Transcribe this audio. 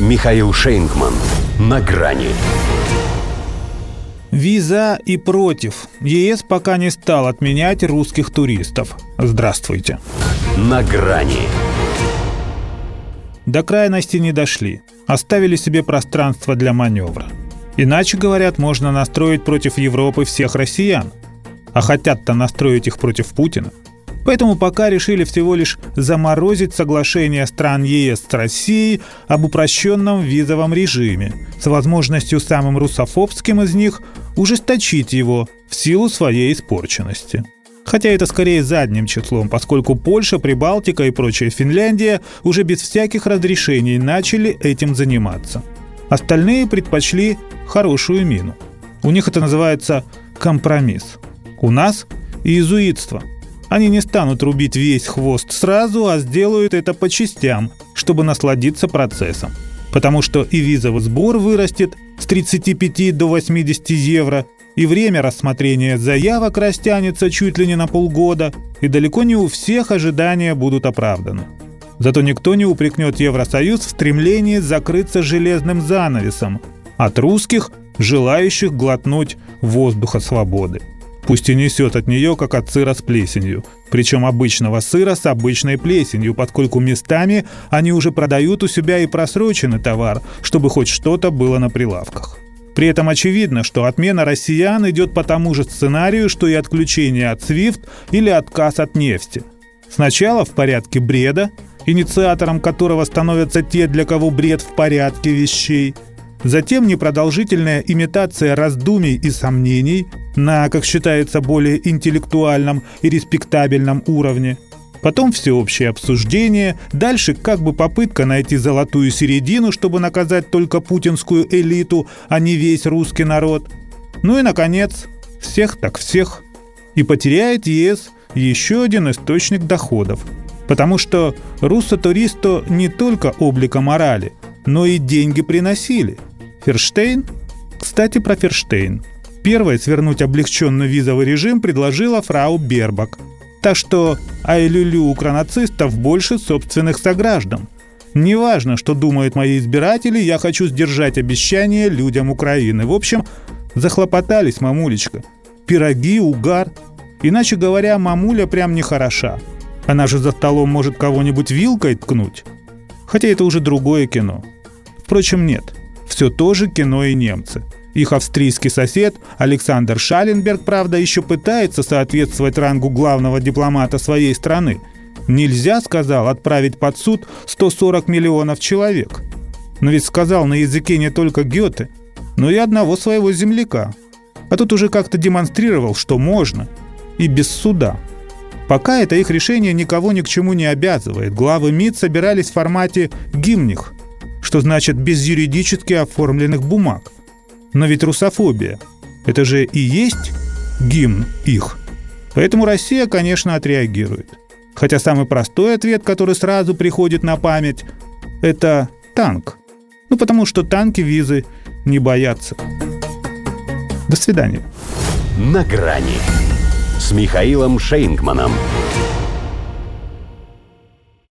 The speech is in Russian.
Михаил Шейнгман. На грани. Виза и против. ЕС пока не стал отменять русских туристов. Здравствуйте. На грани. До крайности не дошли. Оставили себе пространство для маневра. Иначе, говорят, можно настроить против Европы всех россиян. А хотят-то настроить их против Путина – Поэтому пока решили всего лишь заморозить соглашение стран ЕС с Россией об упрощенном визовом режиме с возможностью самым русофобским из них ужесточить его в силу своей испорченности. Хотя это скорее задним числом, поскольку Польша, Прибалтика и прочая Финляндия уже без всяких разрешений начали этим заниматься. Остальные предпочли хорошую мину. У них это называется компромисс. У нас – иезуитство – они не станут рубить весь хвост сразу, а сделают это по частям, чтобы насладиться процессом. Потому что и визовый сбор вырастет с 35 до 80 евро, и время рассмотрения заявок растянется чуть ли не на полгода, и далеко не у всех ожидания будут оправданы. Зато никто не упрекнет Евросоюз в стремлении закрыться железным занавесом от русских, желающих глотнуть воздуха свободы. Пусть и несет от нее, как от сыра с плесенью. Причем обычного сыра с обычной плесенью, поскольку местами они уже продают у себя и просроченный товар, чтобы хоть что-то было на прилавках. При этом очевидно, что отмена россиян идет по тому же сценарию, что и отключение от SWIFT или отказ от нефти. Сначала в порядке бреда, инициатором которого становятся те, для кого бред в порядке вещей – Затем непродолжительная имитация раздумий и сомнений на, как считается, более интеллектуальном и респектабельном уровне. Потом всеобщее обсуждение, дальше как бы попытка найти золотую середину, чтобы наказать только путинскую элиту, а не весь русский народ. Ну и, наконец, всех так всех. И потеряет ЕС еще один источник доходов. Потому что руссо-туристо не только облика морали, но и деньги приносили – Ферштейн? Кстати, про Ферштейн. Первой свернуть облегченный визовый режим предложила фрау Бербак. Так что ай-лю-лю у кронацистов больше собственных сограждан. Неважно, что думают мои избиратели, я хочу сдержать обещания людям Украины. В общем, захлопотались, мамулечка. Пироги, угар. Иначе говоря, мамуля прям нехороша. Она же за столом может кого-нибудь вилкой ткнуть. Хотя это уже другое кино. Впрочем, нет все тоже кино и немцы. Их австрийский сосед Александр Шаленберг, правда, еще пытается соответствовать рангу главного дипломата своей страны. Нельзя, сказал, отправить под суд 140 миллионов человек. Но ведь сказал на языке не только Гёте, но и одного своего земляка. А тут уже как-то демонстрировал, что можно. И без суда. Пока это их решение никого ни к чему не обязывает. Главы МИД собирались в формате гимних – что значит без юридически оформленных бумаг. Но ведь русофобия – это же и есть гимн их. Поэтому Россия, конечно, отреагирует. Хотя самый простой ответ, который сразу приходит на память – это танк. Ну, потому что танки визы не боятся. До свидания. На грани с Михаилом Шейнгманом.